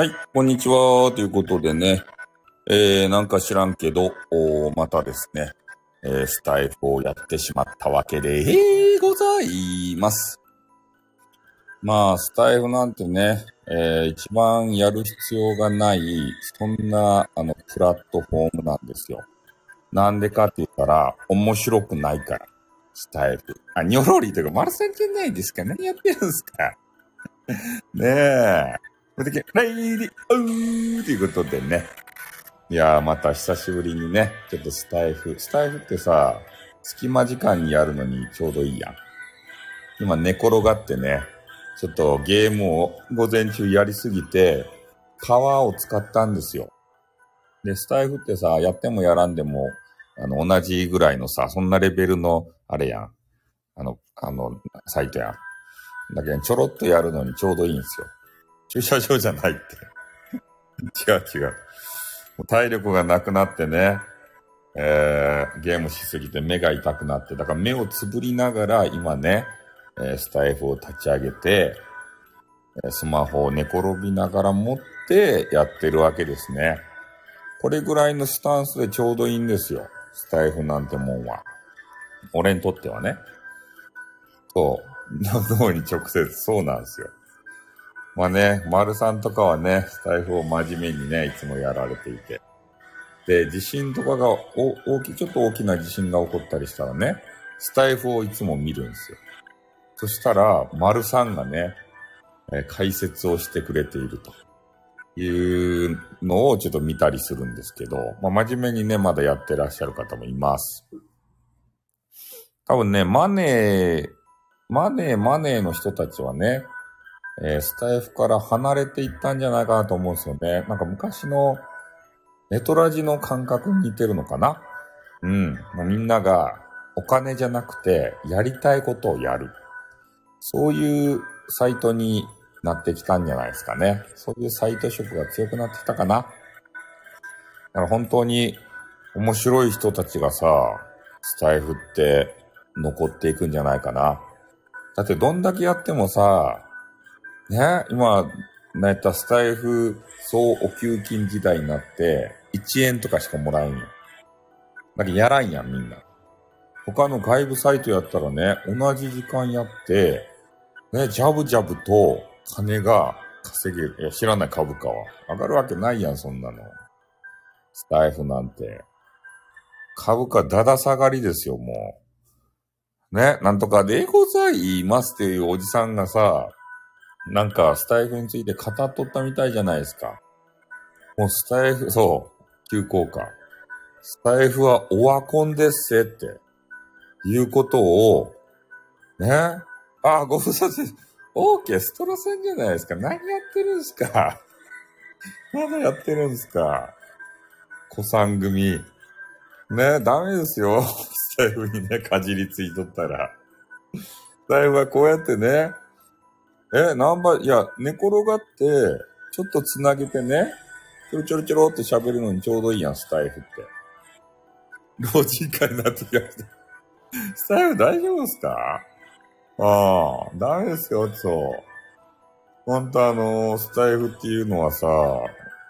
はい、こんにちは。ということでね、えー、なんか知らんけど、おまたですね、えー、スタイフをやってしまったわけで、えー、ございます。まあ、スタイフなんてね、えー、一番やる必要がない、そんな、あの、プラットフォームなんですよ。なんでかって言ったら、面白くないから。スタイフ。あ、ニョロリとか、マルさんじゃないですか何やってるんですかねえ。それで、レイリー、うーということでね。いやー、また久しぶりにね、ちょっとスタイフ。スタイフってさ、隙間時間にやるのにちょうどいいやん。今寝転がってね、ちょっとゲームを午前中やりすぎて、パワーを使ったんですよ。で、スタイフってさ、やってもやらんでも、あの、同じぐらいのさ、そんなレベルの、あれやん。あの、あの、サイトやん。だけど、ちょろっとやるのにちょうどいいんですよ。駐車場じゃないって。違う違う。もう体力がなくなってね、えー、ゲームしすぎて目が痛くなって、だから目をつぶりながら今ね、えスタイフを立ち上げて、えスマホを寝転びながら持ってやってるわけですね。これぐらいのスタンスでちょうどいいんですよ。スタイフなんてもんは。俺にとってはね。そう。脳に直接そうなんですよ。まあね、丸さんとかはね、スタイフを真面目にね、いつもやられていて。で、地震とかがお大きい、ちょっと大きな地震が起こったりしたらね、スタイフをいつも見るんですよ。そしたら、丸さんがね、え解説をしてくれているというのをちょっと見たりするんですけど、まあ真面目にね、まだやってらっしゃる方もいます。多分ね、マネー、マネー、マネーの人たちはね、えースタイフから離れていったんじゃないかなと思うんですよね。なんか昔のネトラジの感覚に似てるのかな？うん。もうみんながお金じゃなくてやりたいことをやる。そういうサイトになってきたんじゃないですかね。そういうサイト色が強くなってきたかな。だから本当に面白い人たちがさ、スタイフって残っていくんじゃないかな。だってどんだけやってもさ、ね、今、なやったスタイフ総お給金時代になって、1円とかしかもらえんよ。だけどやらんやん、みんな。他の外部サイトやったらね、同じ時間やって、ね、ジャブジャブと金が稼げる。いや、知らない株価は。上がるわけないやん、そんなの。スタイフなんて。株価だだ下がりですよ、もう。ね、なんとかでございますっていうおじさんがさ、なんかスタイフについて語っとったみたいじゃないですか。もうスタイフ、そう、急降下。スタイフはオワコンですせって、いうことを、ね。ああ、ご無沙汰。オーケストラさんじゃないですか。何やってるんですか。まだやってるんですか。子さん組。ね、ダメですよ。スタイフにね、かじりついとったら。スタイフはこうやってね、え、ナンバー、いや、寝転がって、ちょっとつなげてね、ちょろちょろちょろって喋るのにちょうどいいやん、スタイフって。老人会になってきました。スタイフ大丈夫ですか？ああ、ダメですよ、そう。ほんとあの、スタイフっていうのはさ、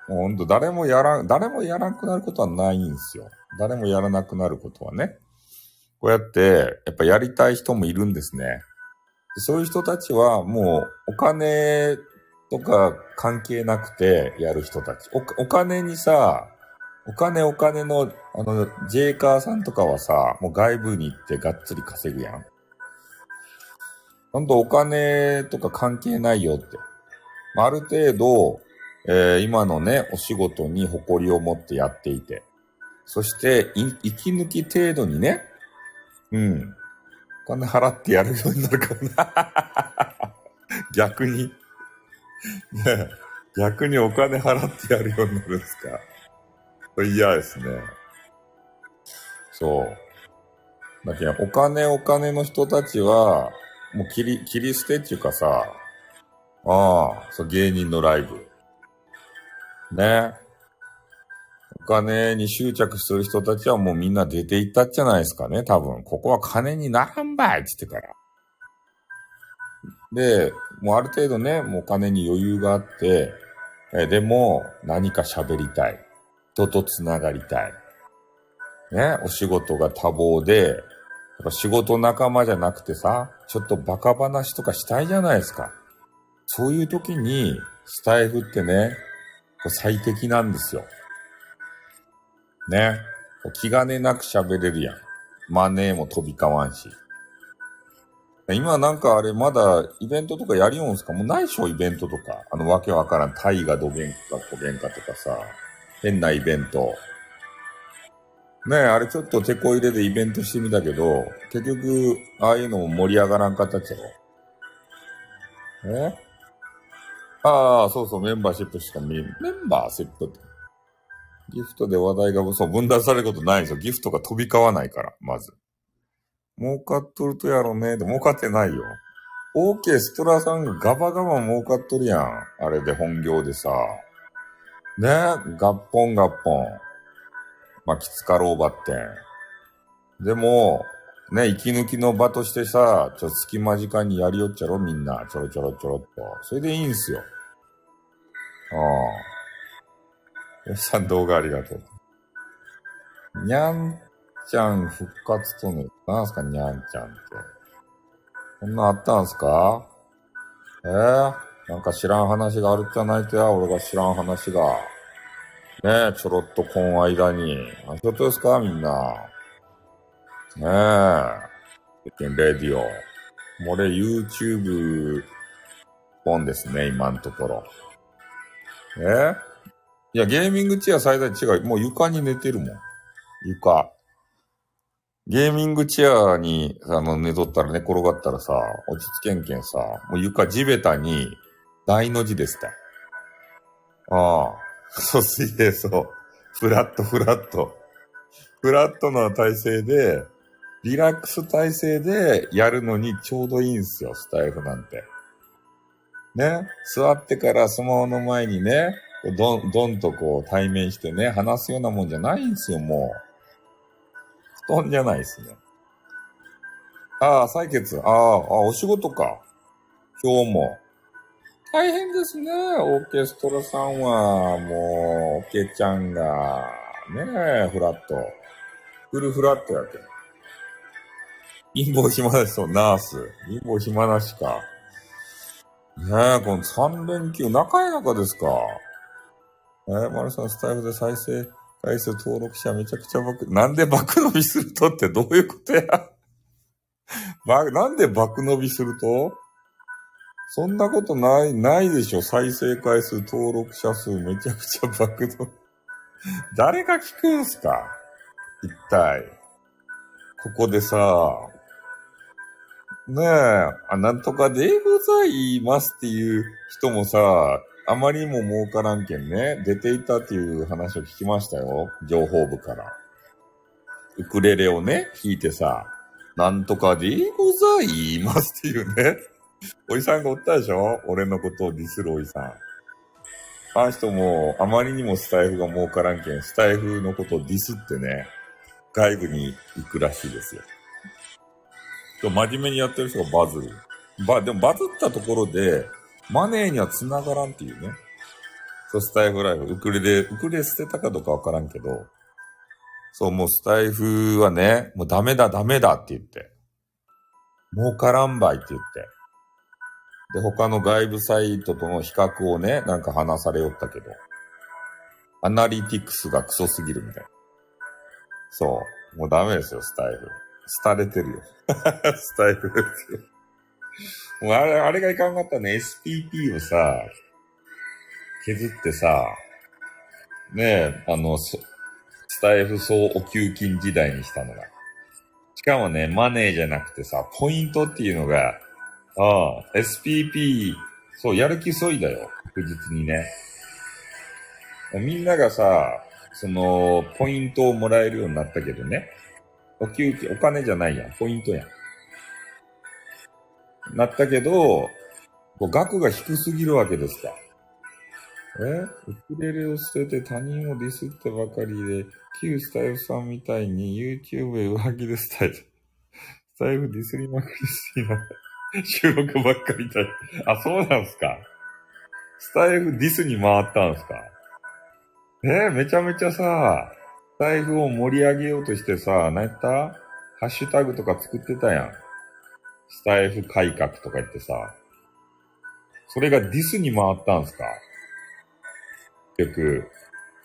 ほんと誰もやら、誰もやらなくなることはないんですよ。誰もやらなくなることはね。こうやって、やっぱやりたい人もいるんですね。そういう人たちはもうお金とか関係なくてやる人たち。おお金にさ、お金お金の、あの、ジェイカーさんとかはさ、もう外部に行ってがっつり稼ぐやん。ほんとお金とか関係ないよって。あある程度、えー今のね、お仕事に誇りを持ってやっていて。そして、い息抜き程度にね、うん。お金払ってやるようになるかもな。逆に。ね逆にお金払ってやるようになるんですか。これ嫌ですね。そう。だけど、お金お金の人たちは、もう切り、切り捨てっていうかさ、ああ、そう、芸人のライブ。ね。お金に執着する人たちはもうみんな出ていったんじゃないですかね、多分。ここは金にならんばいって言ってから。で、もうある程度ね、もうお金に余裕があって、えでも、何か喋りたい。人と繋がりたい。ね、お仕事が多忙で、やっぱ仕事仲間じゃなくてさ、ちょっとバカ話とかしたいじゃないですか。そういう時に、スタイフってね、最適なんですよ。ね。気兼ねなく喋れるやん。マネーも飛び交わんし。今なんかあれまだイベントとかやりよんすか？もうないっしょイベントとか。あのわけわからん。タイがどげんかこげんかとかさ。変なイベント。ねえ、あれちょっと手こ入れでイベントしてみたけど、結局、ああいうのも盛り上がらんかったっちゃろ。え？ああ、そうそう、メンバーシップしか見、メンバーシップって。ギフトで話題が、そう、分断されることないんですよ。ギフトが飛び交わないから、まず。儲かっとるとやろね。で、儲かってないよ。オーケストラさんがガバガバ儲かっとるやん。あれで本業でさ。ねガッポンガッポン。まあ、きつかろうばってん。でも、ね、息抜きの場としてさ、ちょっと、隙間時間にやりよっちゃろ、みんな。ちょろちょろちょろっと。それでいいんすよ。ああ。よしさん動画ありがとう。にゃんちゃん復活とね、なんすか、にゃんちゃんって。こんなあったんすか？えー、なんか知らん話があるじゃないとや、俺が知らん話が。ねえ、ちょろっとこの間に。あ、ひょっとですか？みんな。ねえ。レディオ。もう俺 YouTube 本ですね、今のところ。えいや、ゲーミングチェア最大違う。もう床に寝てるもん。床。ゲーミングチェアに、あの、寝とったら寝転がったらさ、落ち着けんけんさ、もう床地べたに、大の字ですって。ああ。そう、水平そう。フラット、フラット。フラットな体勢で、リラックス体勢でやるのにちょうどいいんすよ、スタイフなんて。ね。座ってからスマホの前にね、どん、どんとこう対面してね、話すようなもんじゃないんですよ、もう。布団じゃないっすね。ああ、採血。ああ、あ、お仕事か。今日も。大変ですね。オーケストラさんは、もう、オケちゃんが、ねえ、フラット。フルフラットやけん。貧乏暇なしと、ナース。貧乏暇なしか。ねえ、この3連休、仲い中ですか。えー、マルさんスタイルで再生回数登録者めちゃくちゃ爆、なんで爆伸びするとってどういうことや？ば、なんで爆伸びすると？そんなことない、ないでしょ。再生回数、登録者数、めちゃくちゃ爆動。誰が聞くんすか？一体。ここでさ、ねえ、あ、なんとかでございますっていう人もさ、あまりにも儲からんけんね、出ていたっていう話を聞きましたよ。情報部から。ウクレレをね、弾いてさ、なんとかでございますっていうね。おじさんがおったでしょ？俺のことをディスるおじさん。あの人も、あまりにもスタイフが儲からんけん、スタイフのことをディスってね、外部に行くらしいですよ。真面目にやってる人がバズる。ば、でもバズったところで、マネーには繋がらんっていうね。そう、スタイフライフ。ウクレレ、ウクレレ捨てたかどうかわからんけど、そう、もうスタイフはね、もうダメだ、ダメだって言って。儲からんばいって言って。で、他の外部サイトとの比較をね、なんか話されよったけど、アナリティクスがクソすぎるみたいな。そう。もうダメですよ、スタイフ。廃れてるよ。スタイフですよ。もうあれ、あれがいかんかったね。SPP をさ、削ってさ、ねえ、あの、スタイフ総お給金時代にしたのが。しかもね、マネーじゃなくてさ、ポイントっていうのが、ああ、SPP、そう、やる気そいだよ。確実にね。みんながさ、その、ポイントをもらえるようになったけどね。お給金、お金じゃないやん。ポイントやん。なったけど、こう額が低すぎるわけですか。え？ウクレレを捨てて他人をディスってばかりで、旧スタイフさんみたいに YouTube へ上着でスタイル。スタイフディスりまくりすぎな。収録ばっかりだ。あ、そうなんすか。スタイフディスに回ったんすかえ？ー、めちゃめちゃさ、スタイフを盛り上げようとしてさ、何やった？ハッシュタグとか作ってたやん。スタイフ改革とか言ってさ。それがディスに回ったんすか？結局、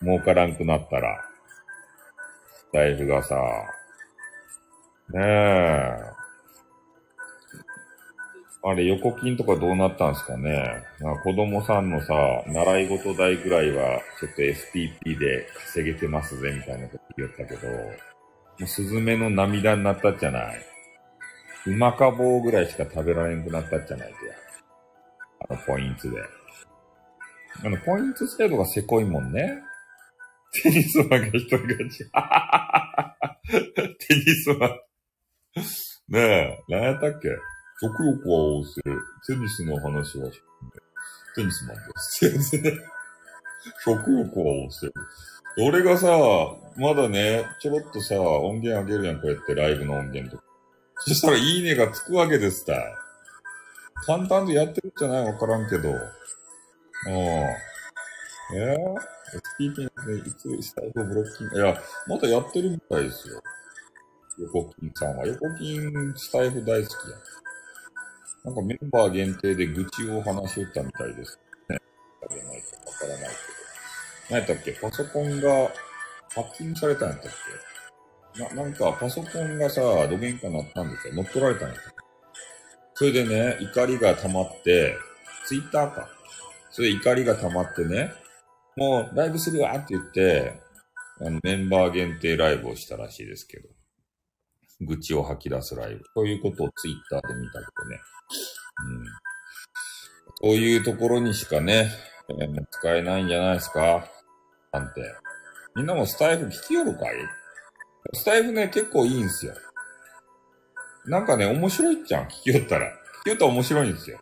儲からんくなったら。スタイフがさ、ねえ。あれ、横金とかどうなったんすかね？まあ、子供さんのさ、習い事代ぐらいは、ちょっと SPP で稼げてますぜ、みたいなこと言ったけど、もうスズメの涙になったじゃない。うまか棒ぐらいしか食べられんくなったじゃないとや。あの、ポイントで。あの、ポイント制度がせこいもんね。テニスマンが一人勝ち。テニスマン。ねえ、何やったっけ？極力は合わせる。テニスの話は、テニスマンです。極力は合わせる。俺がさ、まだね、ちょろっとさ、音源あげるやん、こうやってライブの音源とか。そしたらいいねがつくわけですた。簡単でやってるんじゃないわからんけど。うん。えー、?SPP でいつスタイフブロッキング、いや、まだやってるみたいですよ。横金さんは。横金スタイフ大好きや。なんかメンバー限定で愚痴を話しったみたいですね。食べないとわからないけど。何やったっけ？パソコンがハッキングされたんやったっけ？な、なんかパソコンがさ、どげんかなったんですよ。乗っ取られたんやったそれでね、怒りが溜まって、ツイッターか。それで怒りが溜まってね、もうライブするわって言って、あのメンバー限定ライブをしたらしいですけど。愚痴を吐き出すライブ。そういうことをツイッターで見たけどね。うん。そういうところにしかね、えー、使えないんじゃないですかなんて。みんなもスタイフ聞きよるかい？スタイフね、結構いいんすよ。なんかね、面白いっちゃん、聞きよったら。聞きよったら面白いんですよ。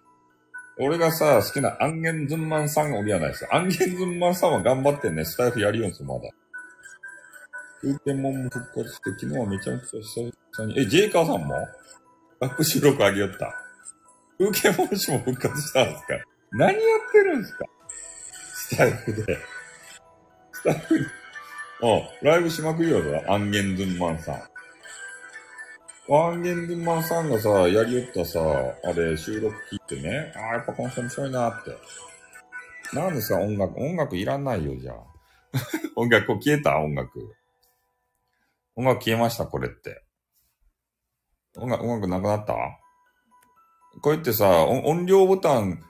俺がさ、好きなアンゲンズンマンさんがおりやないですよ。アンゲンズンマンさんは頑張ってね、スタイフやりよんすよ、まだ。風景もんも復活して、昨日はめちゃめちゃ久々に、え、ジェイカーさんも？アップ収録あげよった。風景もんしも復活したんですか？何やってるんですか？スタイフで。スタイフに。あ、ライブしまくりよ、アンゲンズンマンさん。ワンゲンドゥマンさんがさ、やりよったさ、あれ、収録聞いてね、ああ、やっぱこの人面白いなって。なんですか、音楽。音楽いらないよ、じゃあ。音楽、こう消えた？音楽。音楽消えました、これって。音楽、音楽なくなった？こうやってさ、音量ボタン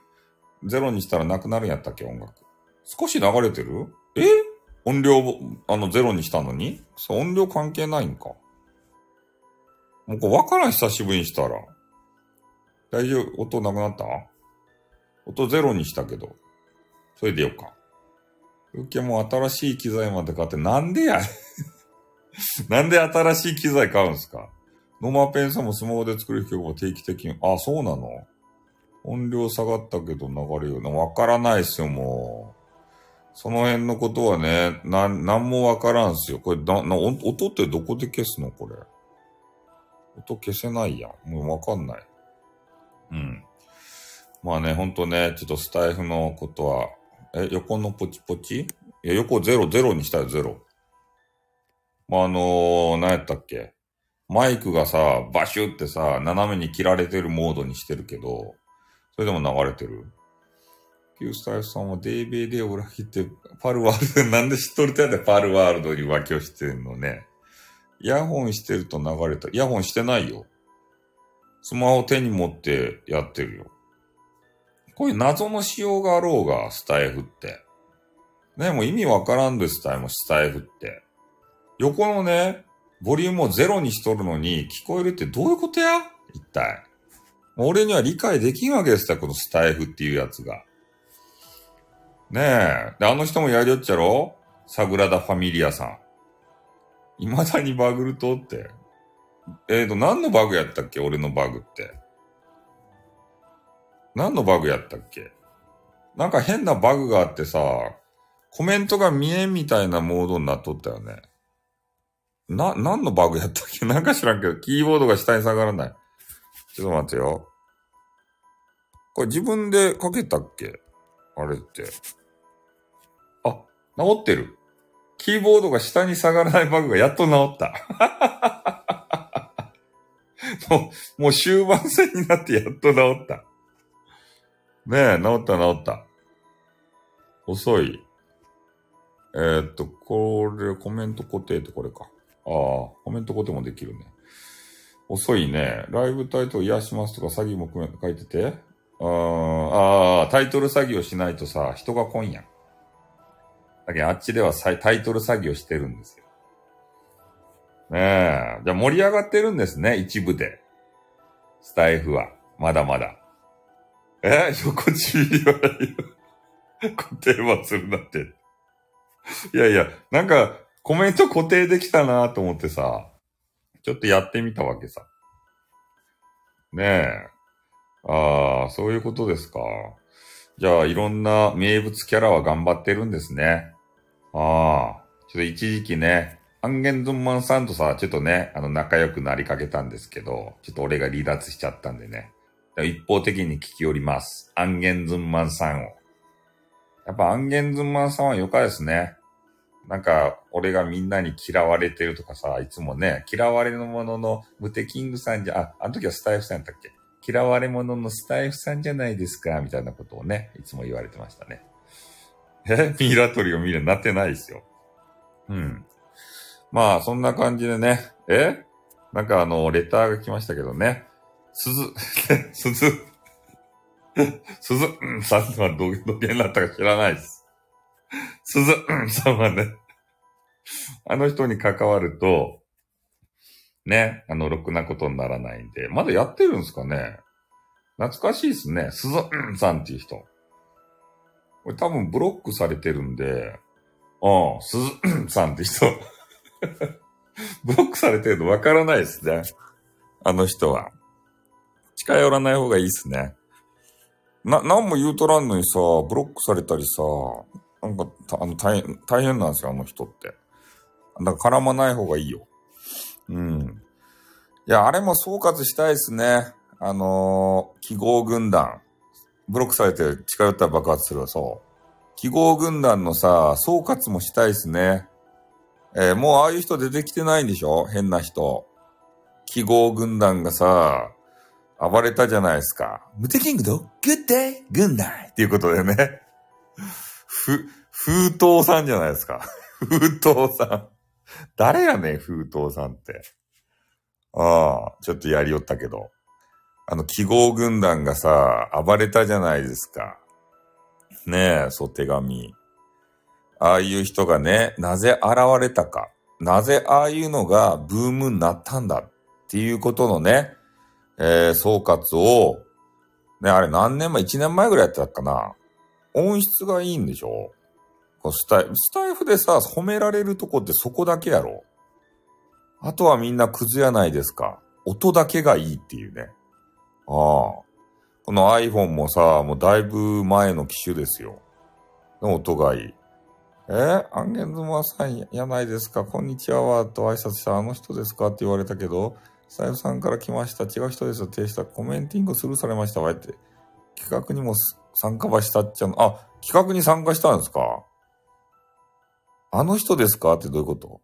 ゼロにしたらなくなるんやったっけ、音楽。少し流れてる？え？音量、あの、ゼロにしたのに？そう、音量関係ないんか。もうこれわからん、久しぶりにしたら。大丈夫？音なくなった？音ゼロにしたけど。それでよっか。受けも新しい機材まで買って、なんでや？なんで新しい機材買うんすか？ノマペンさんもスマホで作る曲を定期的に。あ、そうなの？音量下がったけど流れような。わからないっすよ、もう。その辺のことはね、な、なんもわからんすよ。これ、な、な、音ってどこで消すの？これ。音消せないやん。もうわかんない。うん。まあね、ほんとね、ちょっとスタイフのことは、え、横のポチポチ？いや、横ゼロ、ゼロにしたよ、ゼロ。まあ、あのー、何やったっけ？マイクがさ、バシュってさ、斜めに切られてるモードにしてるけど、それでも流れてる？旧スタイフさんはデイベイで裏切って、パルワールド、なんで知っとるてやでパルワールドに浮気をしてんのね。イヤホンしてると流れた。イヤホンしてないよ。スマホ手に持ってやってるよ。こういう謎の仕様があろうが、スタイフって。ね、もう意味わからんです、スタイフ、スタイフって。横のね、ボリュームをゼロにしとるのに聞こえるってどういうことや？一体。俺には理解できんわけですよ、このスタイフっていうやつが。ねえ。で、あの人もやりよっちゃろ？サグラダ・ファミリアさん。未だにバグるとって。えっ、ー、と、何のバグやったっけ？俺のバグって。何のバグやったっけ？なんか変なバグがあってさ、コメントが見えんみたいなモードになっとったよね。な、何のバグやったっけ？なんか知らんけど、キーボードが下に下がらない。ちょっと待ってよ。これ自分でかけたっけ？あれって。あ、治ってる。キーボードが下に下がらないバグがやっと治った。もう、もう終盤戦になってやっと治った。ねえ、治った治った。遅い。えーっと、これ、コメント固定ってこれか。ああ、コメント固定もできるね。遅いね。ライブタイトル癒しますとか詐欺も書いてて。ああ、タイトル詐欺をしないとさ、人が来んやん。だけどあっちではタイトル詐欺をしてるんですよ。ねえ。じゃあ盛り上がってるんですね、一部で。スタイフは。まだまだ。え？横ちびは固定はするなって。いやいや、なんか、コメント固定できたなと思ってさ、ちょっとやってみたわけさ。ねえ。ああ、そういうことですか。じゃあ、いろんな名物キャラは頑張ってるんですね。ああ、ちょっと一時期ね、アンゲンズンマンさんとさ、ちょっとね、あの、仲良くなりかけたんですけど、ちょっと俺が離脱しちゃったんでね。一方的に聞きおります。アンゲンズンマンさんを。やっぱアンゲンズンマンさんはよかですね。なんか、俺がみんなに嫌われてるとかさ、いつもね、嫌われのもののムテキングさんじゃ、あ、あの時はスタイフさんやったっけ？嫌われ者のスタイフさんじゃないですか、みたいなことをね、いつも言われてましたね。えミイラ取りを見るようになってないですよ。うん。まあ、そんな感じでね、え？なんかあの、レターが来ましたけどね。鈴、鈴、鈴、うんさんはど、どげになったか知らないです。鈴、うんさんはね、あの人に関わると、ね、あの、ろくなことにならないんで、まだやってるんですかね懐かしいですね。鈴、うんさんっていう人。これ多分ブロックされてるんで、うん、鈴、うんさんって人。ブロックされてるのわからないですね。あの人は。近寄らない方がいいですね。な、何も言うとらんのにさ、ブロックされたりさ、なんか、あの、大変、大変なんですよ、あの人って。だから絡まない方がいいよ。うん。いや、あれも総括したいですね。あのー記号軍団。ブロックされて近寄ったら爆発するわ、そう。記号軍団のさ、総括もしたいですね。えーもうああいう人出てきてないんでしょ？変な人。記号軍団がさ、暴れたじゃないですか。ムテキングとグッデイ軍団っていうことでね。ふ、封筒さんじゃないですか。封筒さん。誰やねん、封筒さんって。ああ、ちょっとやりよったけど。あの、記号軍団がさ、暴れたじゃないですか。ねえ、そう、手紙。ああいう人がね、なぜ現れたか。なぜああいうのがブームになったんだっていうことのね、えー総括を、ね、あれ何年前 ?1 年前ぐらいやったかな音質がいいんでしょこうスタイスタイフでさ、褒められるとこってそこだけやろあとはみんなクズやないですか。音だけがいいっていうね。ああ。この iPhone もさ、もうだいぶ前の機種ですよ。の音がいい。えアンゲンズマさんやないですか？こんにちはわと挨拶したあの人ですか？って言われたけど、スタイフさんから来ました。違う人ですよ。停した。コメンティングスルーされましたわ。って。企画にも参加ばしたっちゃうの。あ、企画に参加したんですか？あの人ですか？ってどういうこと？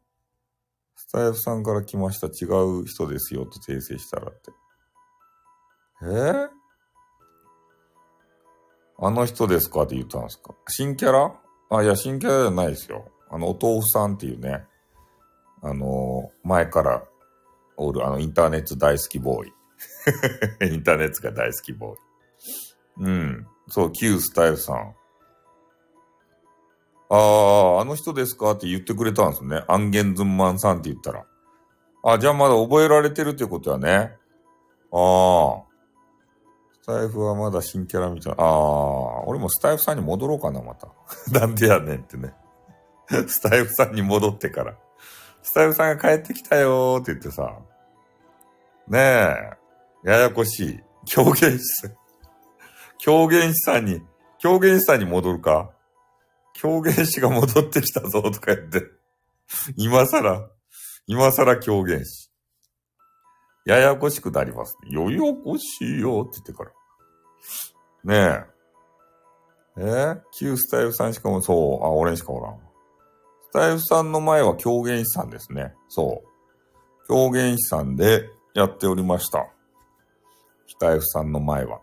スタイフさんから来ました。違う人ですよ。と訂正したらって。え？ーあの人ですかって言ったんですか？新キャラ？あ、いや、新キャラじゃないですよ。あの、お豆腐さんっていうね。あのー前からおる、あの、インターネット大好きボーイ。インターネットが大好きボーイ。うん。そう、旧スタイルさん。ああ、あの人ですかって言ってくれたんですね。アンゲンズンマンさんって言ったら。あ、じゃあまだ覚えられてるってことはね。ああ。スタイフはまだ新キャラみたいな。ああ、俺もスタイフさんに戻ろうかな、また。なんでやねんってね。スタイフさんに戻ってから。スタイフさんが帰ってきたよーって言ってさ。ねえ。ややこしい。狂言師さん。狂言師さんに、狂言師さんに戻るか？狂言師が戻ってきたぞとか言って。今更、今更狂言師。ややこしくなりますね。よこしいよって言ってから。ねえ。え？ー、旧スタイフさんしかも、そう、あ、俺しかおらん。スタイフさんの前は狂言師さんですね。そう。狂言師さんでやっておりました。スタイフさんの前は。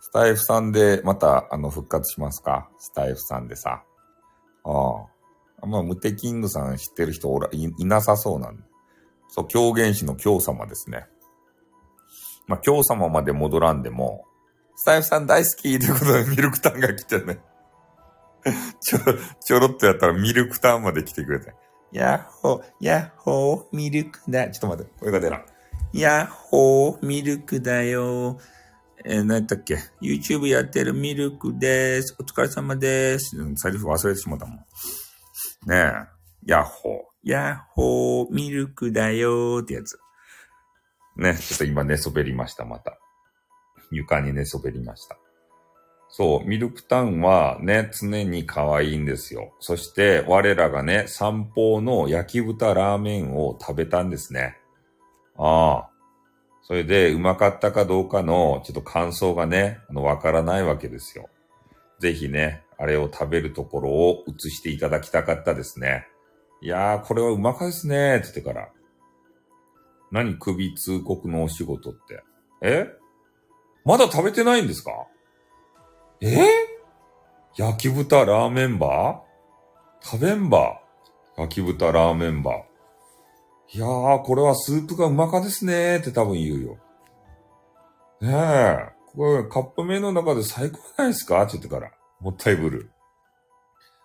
スタイフさんでまた、あの、復活しますか？スタイフさんでさ。ああ。まあ、ムテキングさん知ってる人おらい、いなさそうなんで。そう、狂言師の京様ですね。まあ、京様まで戻らんでも、スタイフさん大好きということでミルクタンが来てね。ちょ、ちょろっとやったらミルクタンまで来てくれて。ヤッホー、ヤッホー、ミルクだ。ちょっと待って、声が出な。ヤッホー、ミルクだよ。えー、何やったっけ ?YouTube やってるミルクです。お疲れ様です。セリフ忘れてしまったもん。ねえ。ヤッホー、ヤッホー、ミルクだよーってやつ。ね、ちょっと今寝そべりました、また。床に寝そべりました。そう、ミルクタウンはね、常に可愛いんですよ。そして、我らがね、散歩の焼き豚ラーメンを食べたんですね。ああ。それで、うまかったかどうかの、ちょっと感想がね、あの、わからないわけですよ。ぜひね、あれを食べるところを映していただきたかったですね。いやー、これはうまかですねって言ってから。何首通告のお仕事って。え？まだ食べてないんですか？え？焼き豚ラーメンバー？食べんば焼き豚ラーメンバー。いやー、これはスープがうまかですねーって多分言うよ。ねえ。これカップ麺の中で最高じゃないですか？って言ってから。もったいぶる。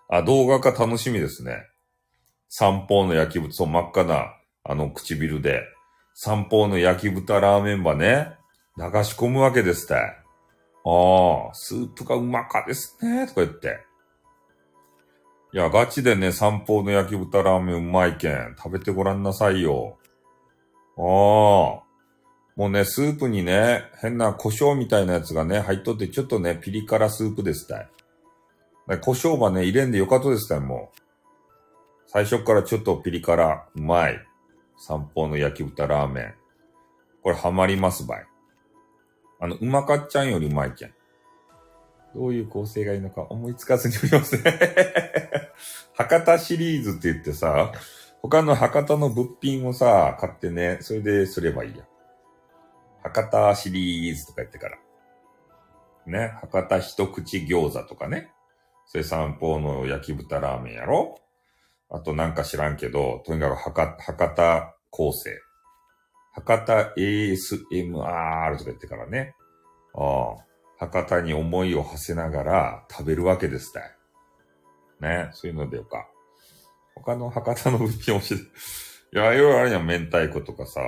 あ、動画化楽しみですね。三方の焼き豚、そう、真っ赤な、あの、唇で、三方の焼き豚ラーメンばね、流し込むわけですって。ああ、スープがうまかですね、とか言って。いや、ガチでね、三方の焼き豚ラーメンうまいけん。食べてごらんなさいよ。ああ。もうね、スープにね、変な胡椒みたいなやつがね、入っとって、ちょっとね、ピリ辛スープですたい。胡椒ばね、入れんでよかったですたい、もう。最初からちょっとピリ辛、うまい。三方の焼き豚ラーメン。これハマりますばい。あの、うまかっちゃんよりうまいけん。どういう構成がいいのか思いつかずにおりますね。博多シリーズって言ってさ、他の博多の物品をさ、買ってね、それですればいいや。博多シリーズとか言ってから。ね、博多一口餃子とかね。それ三方の焼き豚ラーメンやろあとなんか知らんけど、とにかく博博多構成。博多 ASMR とか言ってからね。ああ。博多に思いを馳せながら食べるわけですたい。ね。そういうのでよか。他の博多の物品教えて。いや、いろいろあるやん。明太子とかさ。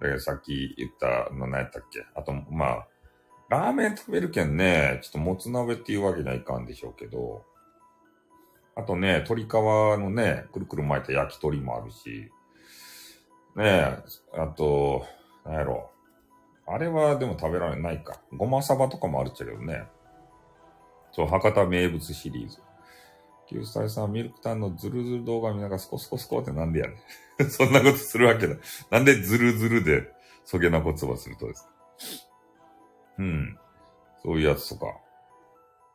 で、さっき言ったの何やったっけ？あと、まあ、ラーメン食べるけんね、ちょっともつ鍋っていうわけにはいかんでしょうけど、あとね、鶏皮のね、くるくる巻いた焼き鳥もあるし、ねえあと、なんやろ。あれはでも食べられないか。ごまサバとかもあるっちゃけどね。そう、博多名物シリーズ。救済さん、ミルクタンのズルズル動画見ながらスコスコスコってなんでやねん。そんなことするわけだ。なんでズルズルで、そげな言葉するとですか。うん。そういうやつとか。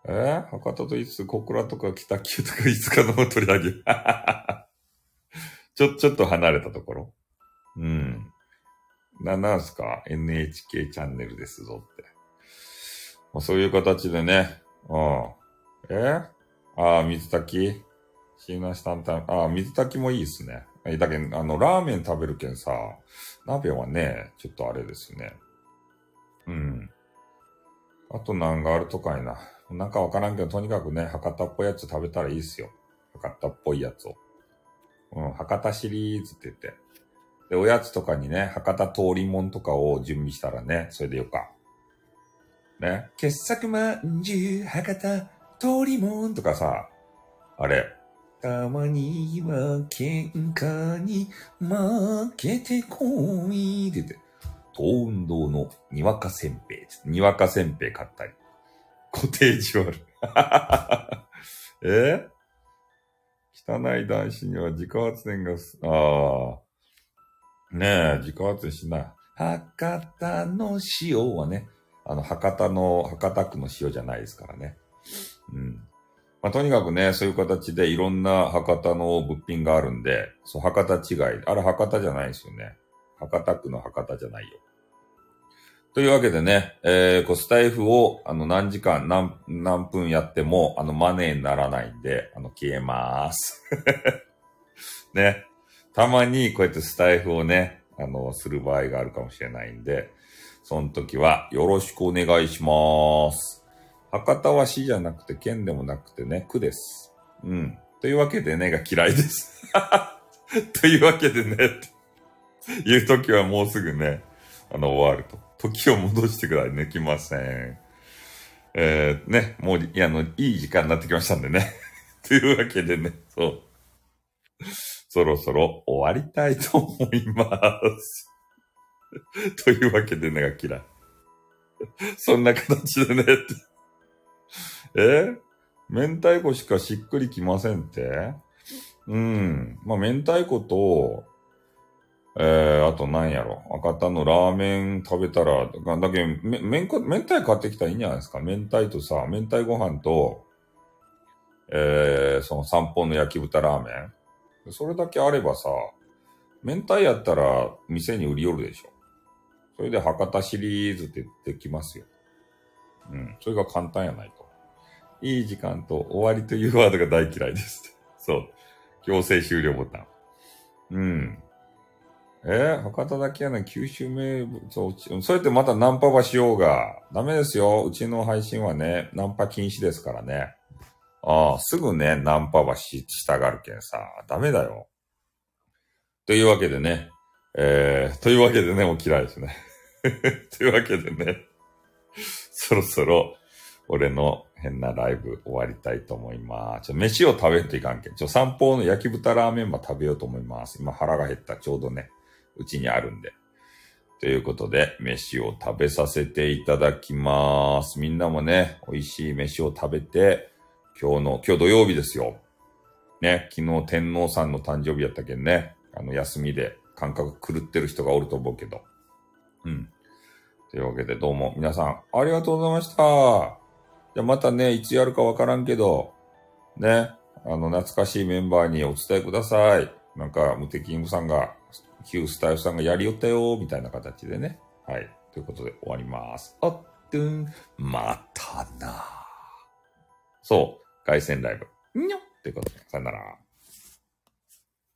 えー、博多といつ、小倉とか北九とかいつかの取り上げ。ちょ、ちょっと離れたところ。うん。な、なんすか ?NHK チャンネルですぞって。まあ、そういう形でね。うん。え？ああ、水炊き？椎名したんたん、ああ、水炊きもいいっすね。えだけど、あの、ラーメン食べるけんさ、鍋はね、ちょっとあれですね。うん。あと何があるとかいな。なんかわからんけど、とにかくね、博多っぽいやつ食べたらいいっすよ。博多っぽいやつを。うん、博多シリーズって言って。で、おやつとかにね、博多通りもんとかを準備したらね、それでよか。ね。傑作まんじゅう、博多通りもんとかさ、あれ。たまには喧嘩に負けてこいって言って、東運動のにわかせんべい。にわかせんべい買ったり。コテージある。え？汚い男子には自家発電がああ。ねえ、自家発電しない。博多の塩はね、あの、博多の、博多区の塩じゃないですからね。うん。まあ、とにかくね、そういう形でいろんな博多の物品があるんで、そう、博多違い。あれ博多じゃないですよね。博多区の博多じゃないよ。というわけでね、えー、こうスタイフを、あの、何時間、何、何分やっても、あの、マネーにならないんで、あの、消えまーす。ね。たまにこうやってスタイフをね、あの、する場合があるかもしれないんで、その時はよろしくお願いします。博多は市じゃなくて県でもなくてね、区です。うん。というわけでねが嫌いです。というわけでね、っていう時はもうすぐね、あの、終わると。時を戻してください。抜きません。えー、ね、もう、いや、あの、いい時間になってきましたんでね。というわけでね、そう。そろそろ終わりたいと思います。というわけでねが嫌い。そんな形でねって。え？明太子しかしっくりきませんって？うん。まあ、明太子と、えー、あと何やろ。赤田のラーメン食べたら、だけめ、めんこ、明太買ってきたらいいんじゃないですか。明太とさ、明太ご飯と、えー、その散歩の焼き豚ラーメン。それだけあればさ、明太やったら店に売り寄るでしょ。それで博多シリーズってできますよ。うん。それが簡単やないと。いい時間と終わりというワードが大嫌いです。そう。強制終了ボタン。うん。えー、博多だけやない九州名物、そうやってまたナンパはしようが。ダメですよ。うちの配信はね、ナンパ禁止ですからね。ああ、すぐね、ナンパはし、したがるけんさ、ダメだよ。というわけでね、えー、というわけでね、もう嫌いですね。というわけでね、そろそろ、俺の変なライブ終わりたいと思います。ちょ、飯を食べんといかんけん。ちょ、散歩の焼き豚ラーメンも食べようと思います。今腹が減った。ちょうどね、うちにあるんで。ということで、飯を食べさせていただきます。みんなもね、美味しい飯を食べて、今日の、今日土曜日ですよ。ね、昨日天皇さんの誕生日やったけんね、あの、休みで感覚狂ってる人がおると思うけど。うん。というわけでどうも皆さんありがとうございました。じゃまたね、いつやるかわからんけど、ね、あの、懐かしいメンバーにお伝えください。なんか、ムテキングさんが、旧スタイルさんがやりよったよ、みたいな形でね。はい。ということで終わります。あっとん、またな。そう。凱旋ライブ。にょってことで、さよなら。